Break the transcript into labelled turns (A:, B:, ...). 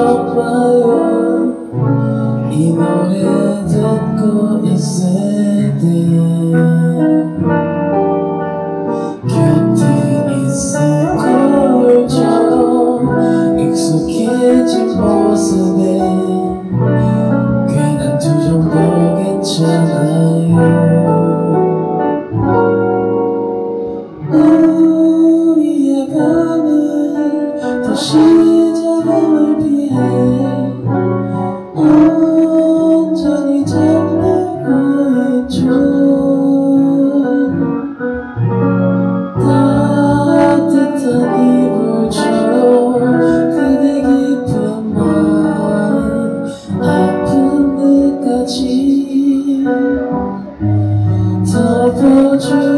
A: 들어봐요. 이 노래 듣고 있을 때 곁에 있을 걸처럼 익숙해진 모습에 괜한 두정도 괜찮아요. 우리의 밤을 다시 잡아볼 you.